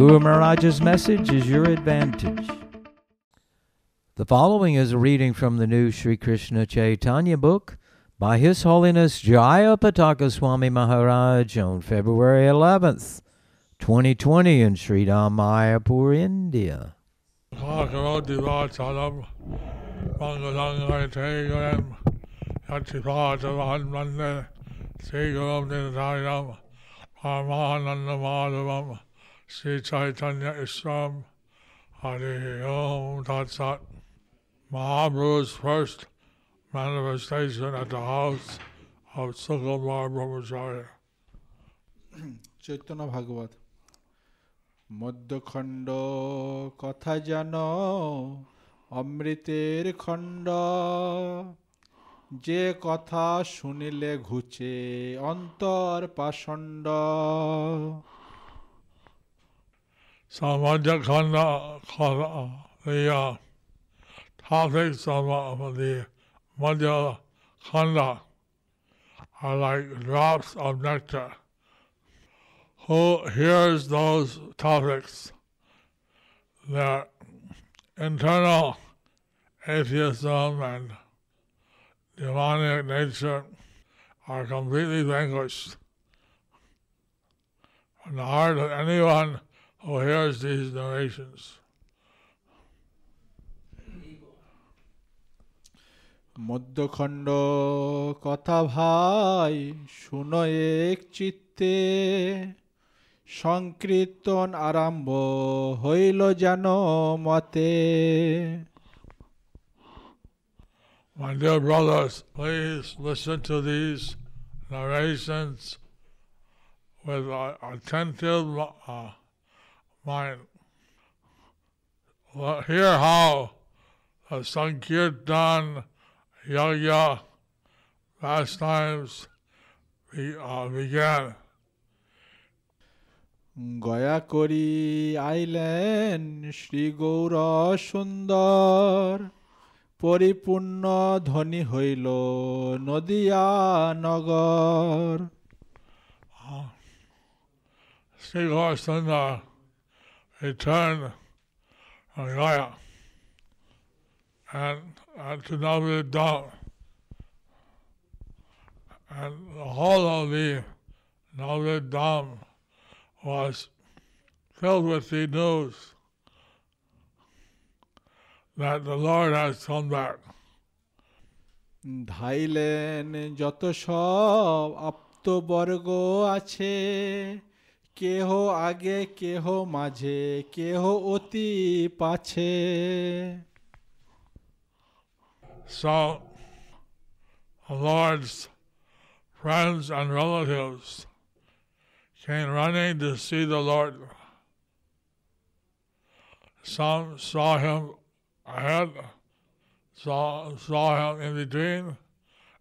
Guru Maharaj's message is your advantage. The following is a reading from the new Sri Krishna Chaitanya book by His Holiness Jaya Pataka Swami Maharaj on February 11th, 2020 in Sri Mayapur, India. Shri Chaitanya Islam Hare Om Tatsat Mahaprabhu's first manifestation at the house of Sukumar Brahmacharya. Chaitanya ভাগবত মধ্যখণ্ড কথা যেন অমৃতের খণ্ড যে কথা শুনিলে ঘুচে অন্তর পাষণ্ড So Madhya Khanda, Khanda, the uh, topics of, uh, the Madhya Khanda are like drops of nectar. Who hears those topics? Their internal atheism and demonic nature are completely vanquished. In the heart of anyone who hears these narrations. মধ্যখণ্ড কথা ভাই শুনো এক চিত্তে সংকীর্তন আরম্ভ হইল যেন মতে My dear brothers, please listen to these narrations with uh, attentive uh, mind. Well, hear how the Sankirtan Yagya pastimes be, uh, began. Gaya করি আইলেন শ্রী গৌর সুন্দর পরিপূর্ণ ধনী হইল নদিয়া নগর Sri Gaurasunda returned from Gaya and, and to Navid Dham. And the whole of the Navid Dham was filled with the news that the Lord has come back. ধাইলেন যত সব আপ্তবর্গ আছে কেহ আগে কেহ মাঝে কেহ অতি পাছে So, the Lord's friends and relatives came running to see the Lord. Some saw him ahead, saw, saw him in between,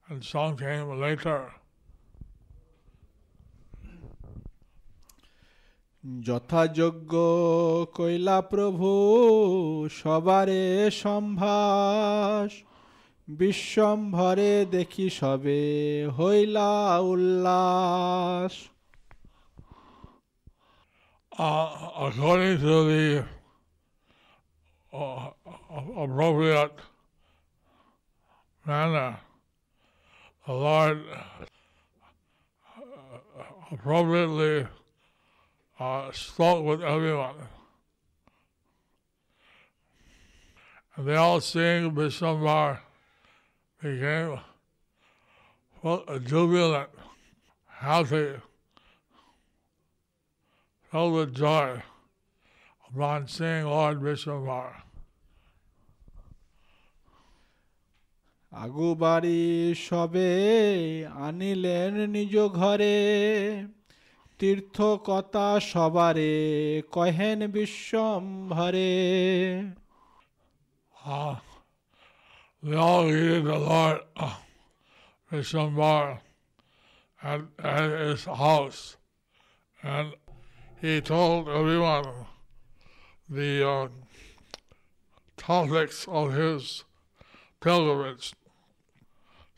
and some came later. যথাযোগ্য কইলা প্রভু সবারে সম্ভাস বিশ্বম্ভরে দেখি সবে হইলা উল্লাস Uh, according to the uh, appropriate manner, the Lord appropriately uh, spoke with everyone. And they all seeing Vishwambar became full, jubilant, happy, filled with joy upon seeing Lord Vishwambar. আগু বাড়ি সবে আনিলেন নিজ ঘরে তীর্থকতা সবারে কহেন বিশ্বম্ভরে Uh, they all greeted the Lord uh, Vishwambar at, at his house. And he told everyone the uh, topics of his pilgrimage.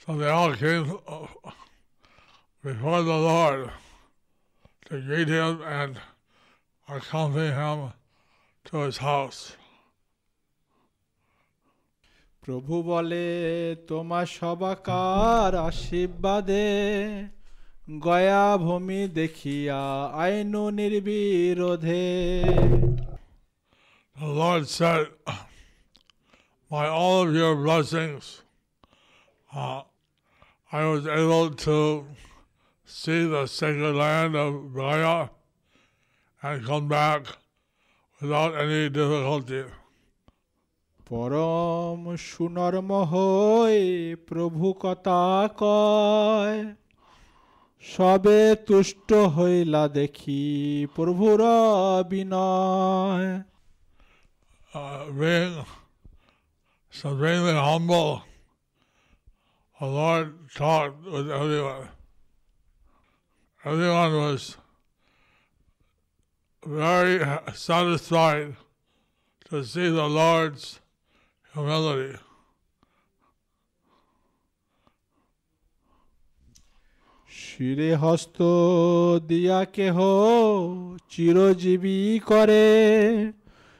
So they all came uh, before the Lord to greet him and accompany him to his house. প্রভু বলে তোমার সবাকার আশীর্বাদে গয়া ভূমি দেখিয়া Ainu নির্বিরোধে The Lord said, By all of your blessings, uh, I was able to see the sacred land of Gaya and come back without any difficulty. পরম সুনর্ম হই প্রভু কথা কয় সবে তুষ্ট হইলা দেখি প্রভুর বিনয় being serenely humble, the Lord talked with everyone. Everyone was very satisfied to see the Lord's humility. শিরে হস্ত দিয়া কেহ চিরজীবী করে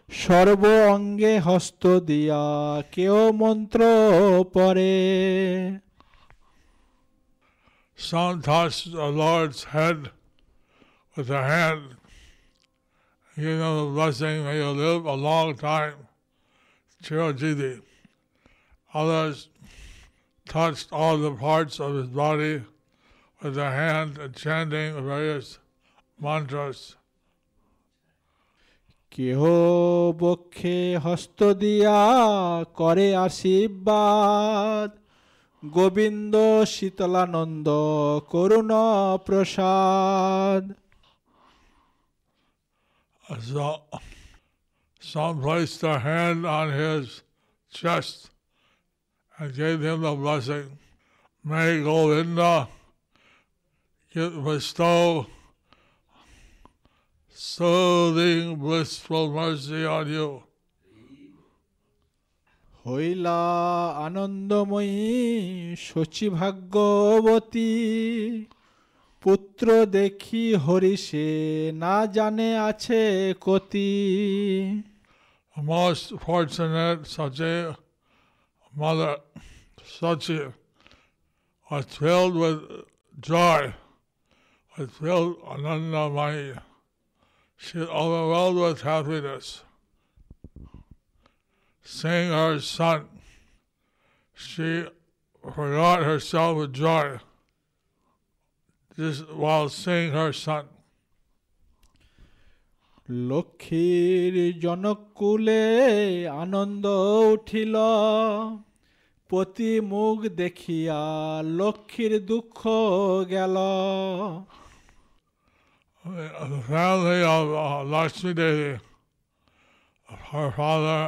সর্ব অঙ্গে হস্ত দিয়া কেউ মন্ত্র পরে Some touched the Lord's head with their hand, giving them the blessing, may you live a long time. Chirojiti. Others touched all the parts of his body with their hand and chanting various mantras. কেহ বক্ষে হস্ত দিয়া করে আশীর্বাদ গোবিন্দ শীতলানন্দ করুণ প্রসাদ So, some placed their hand on his chest and gave him the blessing. May Govinda give, bestow soothing, blissful mercy on you. হইলা আনন্দময়ী শচী ভাগ্যবতী পুত্র দেখি হরিষে না জানে আছে কতি। Most fortunate such a mother such fell with joy I fell Anandamayi she overwhelmed with happiness Seeing her son, she forgot herself with joy just while seeing her son. লক্ষ্মীর জনকুলে আনন্দ উঠিল পতি মুখ দেখিয়া লক্ষ্মীর দুঃখ গেল The family of uh, Lakshmi Devi, her father,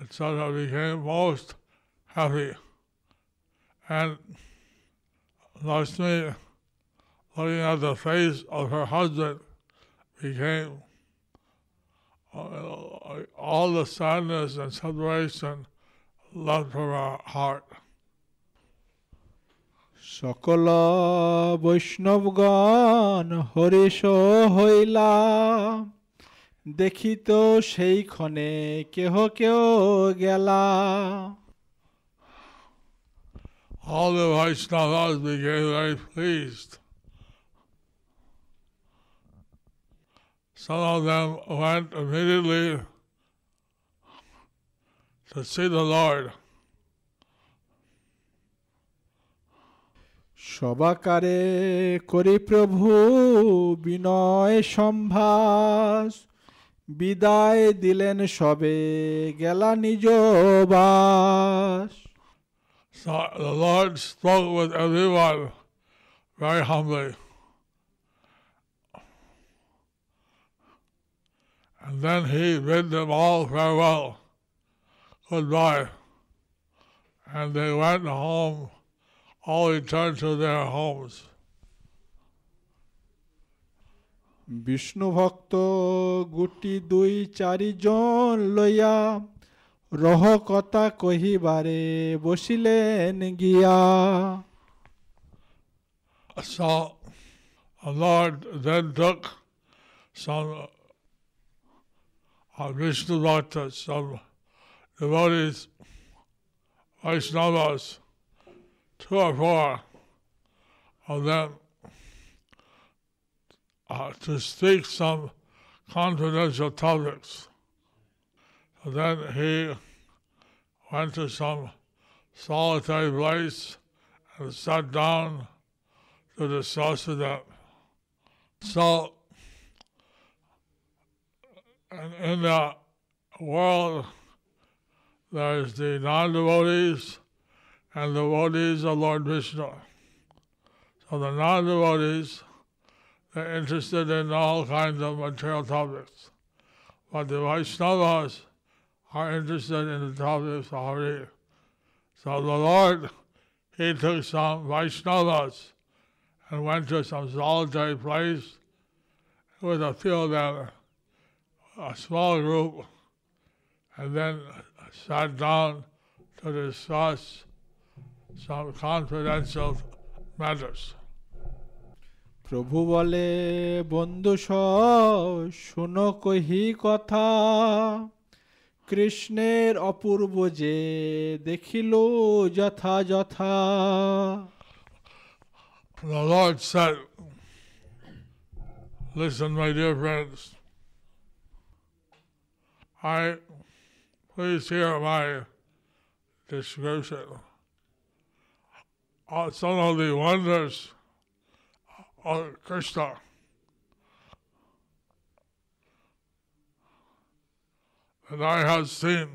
etc., became most happy. And Lakshmi, looking at the face of her husband, became uh, all the sadness and separation left from her heart. সকল বৈষ্ণবগণ হরিষ হইলা দেখিত সেইক্ষণে কেহ কেহ গেলা All the Vaishnavas became very pleased. Some of them went immediately to see the Lord. সবাকারে করি প্রভু বিনয় সম্ভাস বিদায় দিলেন সবে গেলা নিজ So the Lord spoke with everyone very humbly. And then he bid them all farewell, goodbye. And they went home, all returned to their homes. Vishnu ভক্ত গুটি দুই চারিজন লইয়া রহ কথা কহিবারে বসিলেন গিয়া So Lord then took some uh, Vishnu Bhaktas, some devotees, Vaishnavas, two or four of them, uh, to speak some confidential topics. So then he went to some solitary place and sat down to discuss with them. So, in, in the world, there's the non-devotees and the devotees of Lord Vishnu. So the non-devotees, they're interested in all kinds of material topics. But the Vaishnavas are interested in the topics of Hari. So the Lord, he took some Vaishnavas and went to some solitary place with a few of them, a small group, and then sat down to discuss some confidential matters. প্রভু বলে বন্ধু শুনো কহি কথা কৃষ্ণের অপূর্ব যে দেখিল যথা যথা The Lord said, Listen, my dear friends, I please hear my description some of the wonders Hare Krishna. And I have seen.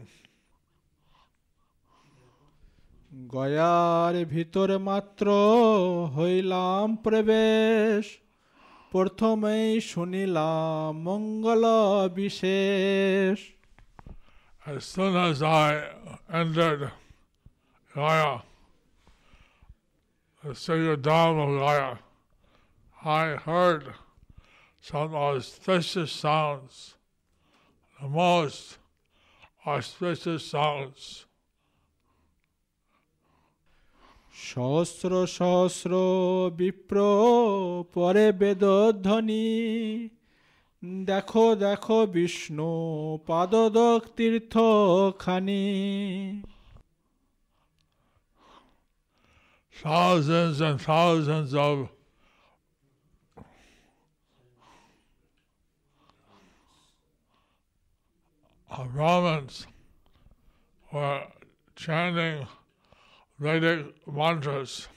গয়ার ভিতরে মাত্র হইলাম প্রবেশ প্রথমেই শুনিলাম মঙ্গল বিশেষ As soon as I entered Gaya, the sacred dham of Gaya, I heard some auspicious sounds, the most auspicious sounds. সহস্র সহস্র বিপ্র পরে বেদধ্বনি দেখো দেখো বিষ্ণু পাদদক তীর্থ খানি Thousands and thousands of of Brahmins were chanting Vedic mantras.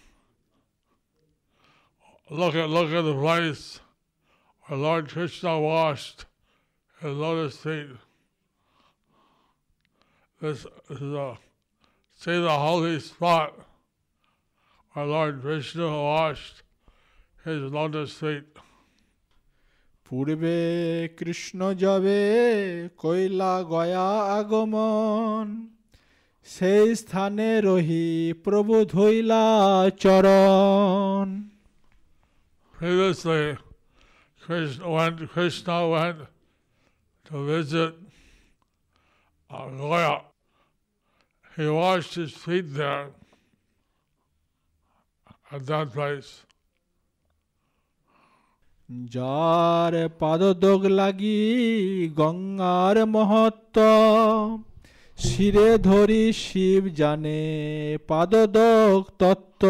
Look at look at the place where Lord Krishna washed his lotus feet. This is a see the holy spot where Lord Krishna washed his lotus feet. পূর্বে কৃষ্ণ যবে কইলা গয়া আগমন সেই স্থানে রহি প্রভু ধইলা চরণ Previously, Krishna went, Krishna went to visit uh, Gaya. He washed his feet there at that place. যার পাদদোগ লাগি গঙ্গার মহত্ব, শিরে ধরি শিব জানে পাদদোগ তত্ত্ব।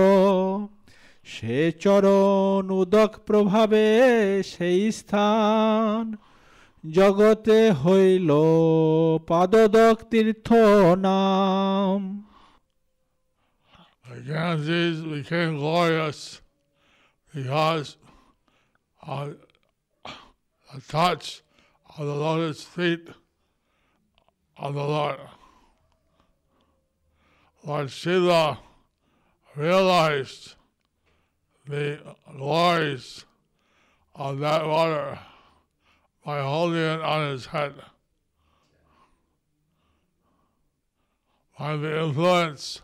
সে চরণ উদক প্রভাবে সেই স্থান, জগতে হইল পাদদক তীর্থ নাম। The Ganges became glorious because of the touch of the lotus feet of the Lord. Lord Shiva realized the glories of that water by holding it on his head. By the influence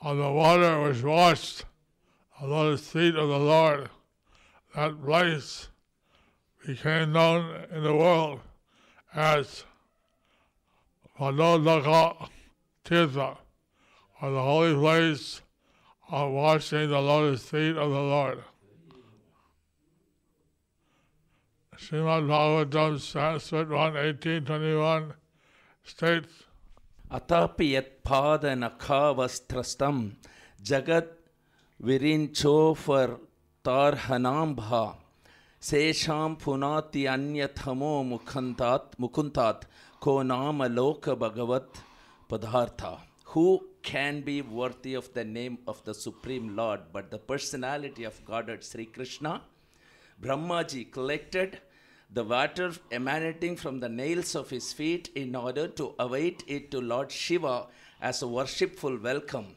of the water which washed the lotus feet of the Lord, that place became known in the world as Padodaka Tirtha, or the holy place of washing the lotus feet of the Lord. Srimad Bhagavatam, Sanskrit 1, 1821 states Atapi yat pada jagat virinchofer ತಾರ್ಹನಾಂಭ ಸೇಷಾಂ ಪುನಾತಿ ಅನ್ಯಥಮೋ ಮುಖಂತಾತ್ ಮುಕುಂತಾತ್ ಕೋ ನಾಮ ಲೋಕ ಭಗವತ್ ಪದಾರ್ಥ who can be worthy of the name of the supreme lord but the personality of god at Sri Krishna Brahmaji collected the water emanating from the nails of his feet in order to await it to Lord Shiva as a worshipful welcome.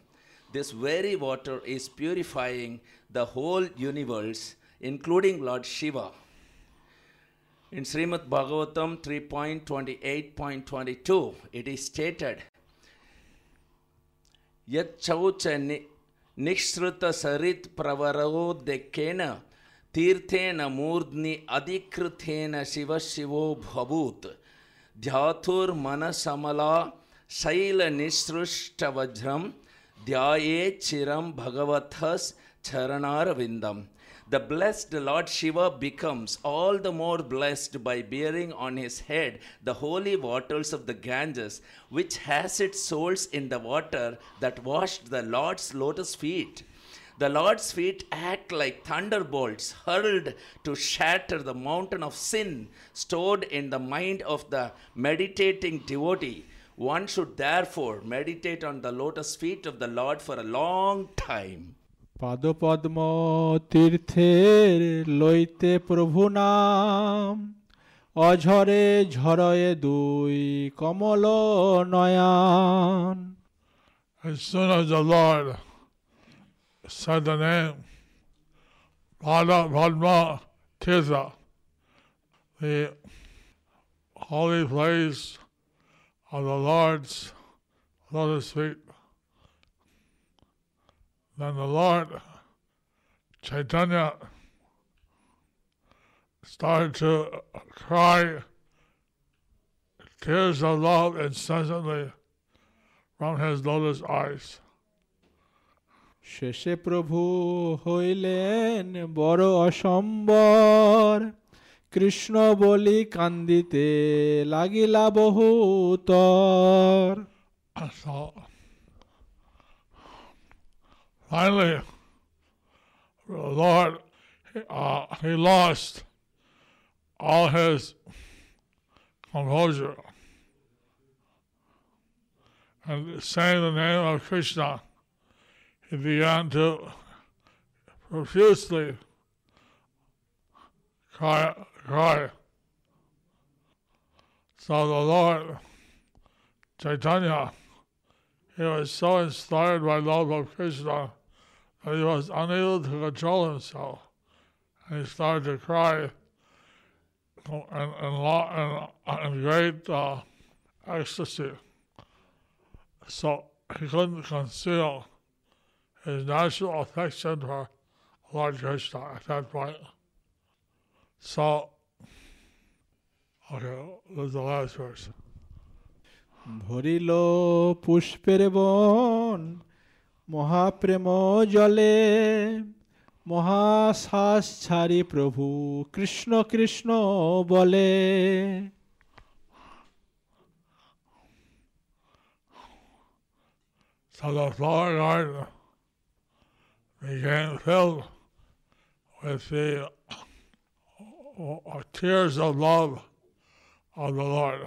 This very water is purifying the whole universe, including Lord Shiva. In Srimad Bhagavatam 3.28.22, it is stated Yat यच्चौच निःसृत सरित प्रवरोदेकेन तीर्थेन मूर्ध्नि अधिकृतेन शिव शिवो भभूत् ध्यातुर्मनसमला शैलनिसृष्टवज्रं Dhyaye Chiram Bhagavathas Charanaravindam. The blessed Lord Shiva becomes all the more blessed by bearing on his head the holy waters of the Ganges, which has its source in the water that washed the Lord's lotus feet. The Lord's feet act like thunderbolts hurled to shatter the mountain of sin stored in the mind of the meditating devotee One should therefore meditate on the lotus feet of the Lord for a long time. পাদপদ্ম তীর্থের লইতে প্রভু নাম অঝরে ঝরয়ে দুই কমল নয়ান As soon as the Lord said the name Pada Padma Tirtha, the holy place of the Lord's lotus feet, then the Lord Chaitanya started to cry tears of love incessantly from his lotus eyes. শেষে প্রভু হইলেন বড় অসম্বর কৃষ্ণ বলি কান্দিতে লাগিলা বহুতর So finally, the Lord, uh, he lost all his composure. And saying the name of Krishna, he began to profusely cry. cry. So the Lord, Chaitanya, he was so inspired by love of Krishna that he was unable to control himself. And he started to cry in, in, in, in great uh, ecstasy. So he couldn't conceal his natural affection for Lord Krishna at that point. So, okay, this is the last verse. ভরিল পুষ্পের বন মহাপ্রেম জলে মহাশ্বাস ছাড়ি প্রভু কৃষ্ণ কৃষ্ণ বলে So the flower garden became filled with the uh, tears of love of the Lord.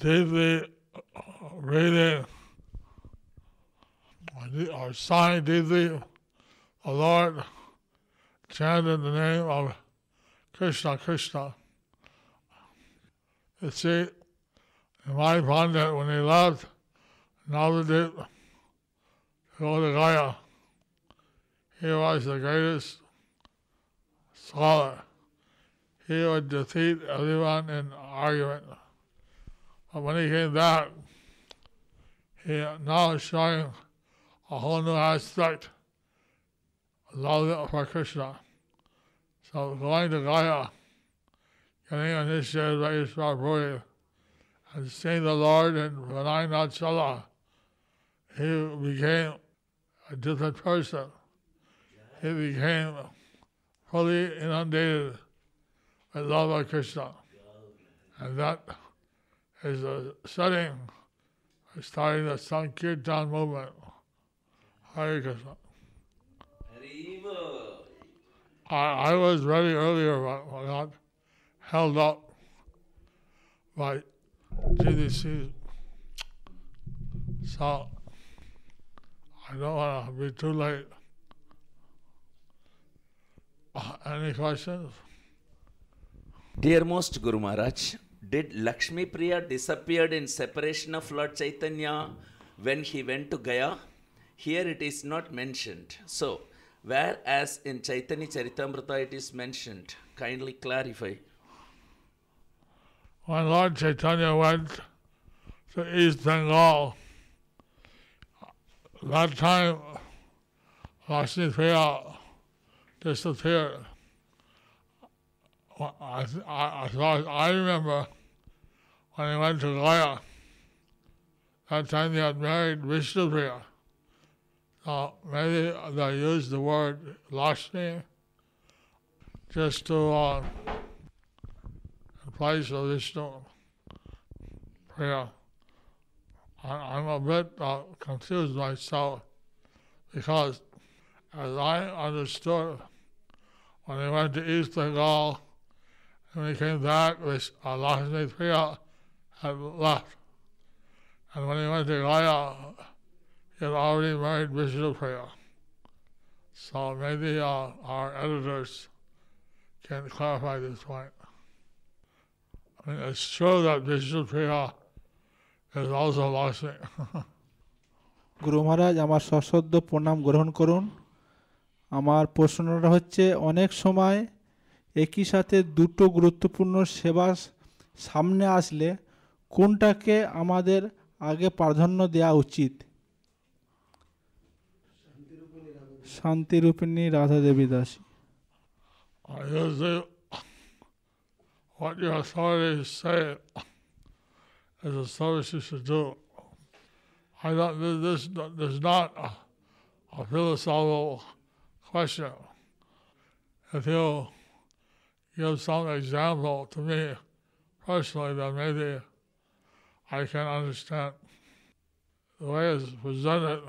Deeply reading or sighing deeply, the Lord chanted the name of Krishna, Krishna. You see, Nimai Pandit, when he left Navadip to go to Gaya, he was the greatest scholar. He would defeat everyone in argument. But when he came back, he now is showing a whole new aspect love for Krishna. So going to Gaya, getting initiated by Ishwar Puri, and seeing the Lord in Vinayanath Chala, he became a different person. He became fully inundated with love of Krishna. And that is a setting starting the Sankirtan movement. Hare Krishna. I, I was ready earlier, but I got held up by GBC. So I don't want to be too late. Uh, any questions? Dear most Guru Maharaj, did Lakshmi Priya disappeared in separation of Lord Chaitanya when he went to Gaya? Here it is not mentioned. So, whereas in Chaitanya Charitamrita it is mentioned, kindly clarify. When Lord Chaitanya went to East Bengal, that time Lakshmi Priya disappeared. I, I, I remember, when he went to Gaya, that time they had married Vishnu Priya. So maybe they used the word Lakshmi just to uh, in place of Vishnu Priya. I, I'm a bit uh, confused myself because as I understood, when he went to East Bengal, and when he came back, this uh, Lakshmi Priya had left. And when he went to Gaya, he had already married Vishnu Priya. So maybe uh, our editors can clarify this point. I mean, it's true that Vishnu Priya is also Lakshmi. গুরু মহারাজ আমার সশ্রদ্ধ প্রণাম গ্রহণ করুন আমার প্রশ্নটা হচ্ছে অনেক সময় একই সাথে দুটো গুরুত্বপূর্ণ সেবা সামনে আসলে কোনটাকে আমাদের আগে প্রাধান্য দেওয়া উচিত শান্তিরূপিণী রাধা দেবী দাসী what your authorities say is the service you should do. I don't, this, is not a philosophical question. If you give some example to me personally, then maybe I can understand. The way it's presented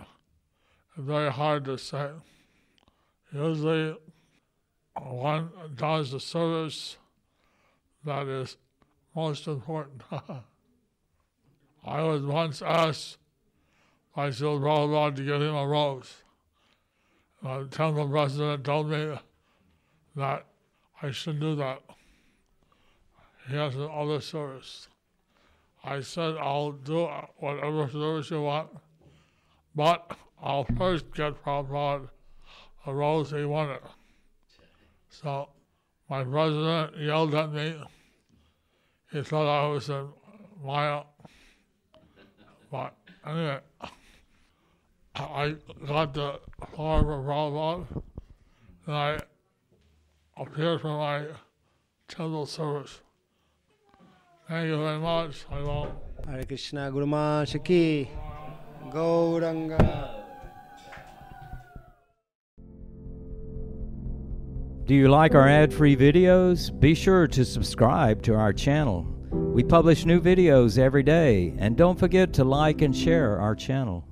is very hard to say. Usually, one does the service that is most important. I was once asked by Srila Prabhupada to give him a rose. Uh, the temple president told me that I should do that. He has another service. I said, I'll do whatever service you want, but I'll first get Prabhupada a rose he wanted. So my president yelled at me. He thought I was a liar. But anyway, I got the flower for Prabhupada and I appeared for my temple service. Thank you very much. I won't. Hare Krishna Guru Maharaj ki Gauranga. Do you like our ad free videos? Be sure to subscribe to our channel. We publish new videos every day, and don't forget to like and share our channel.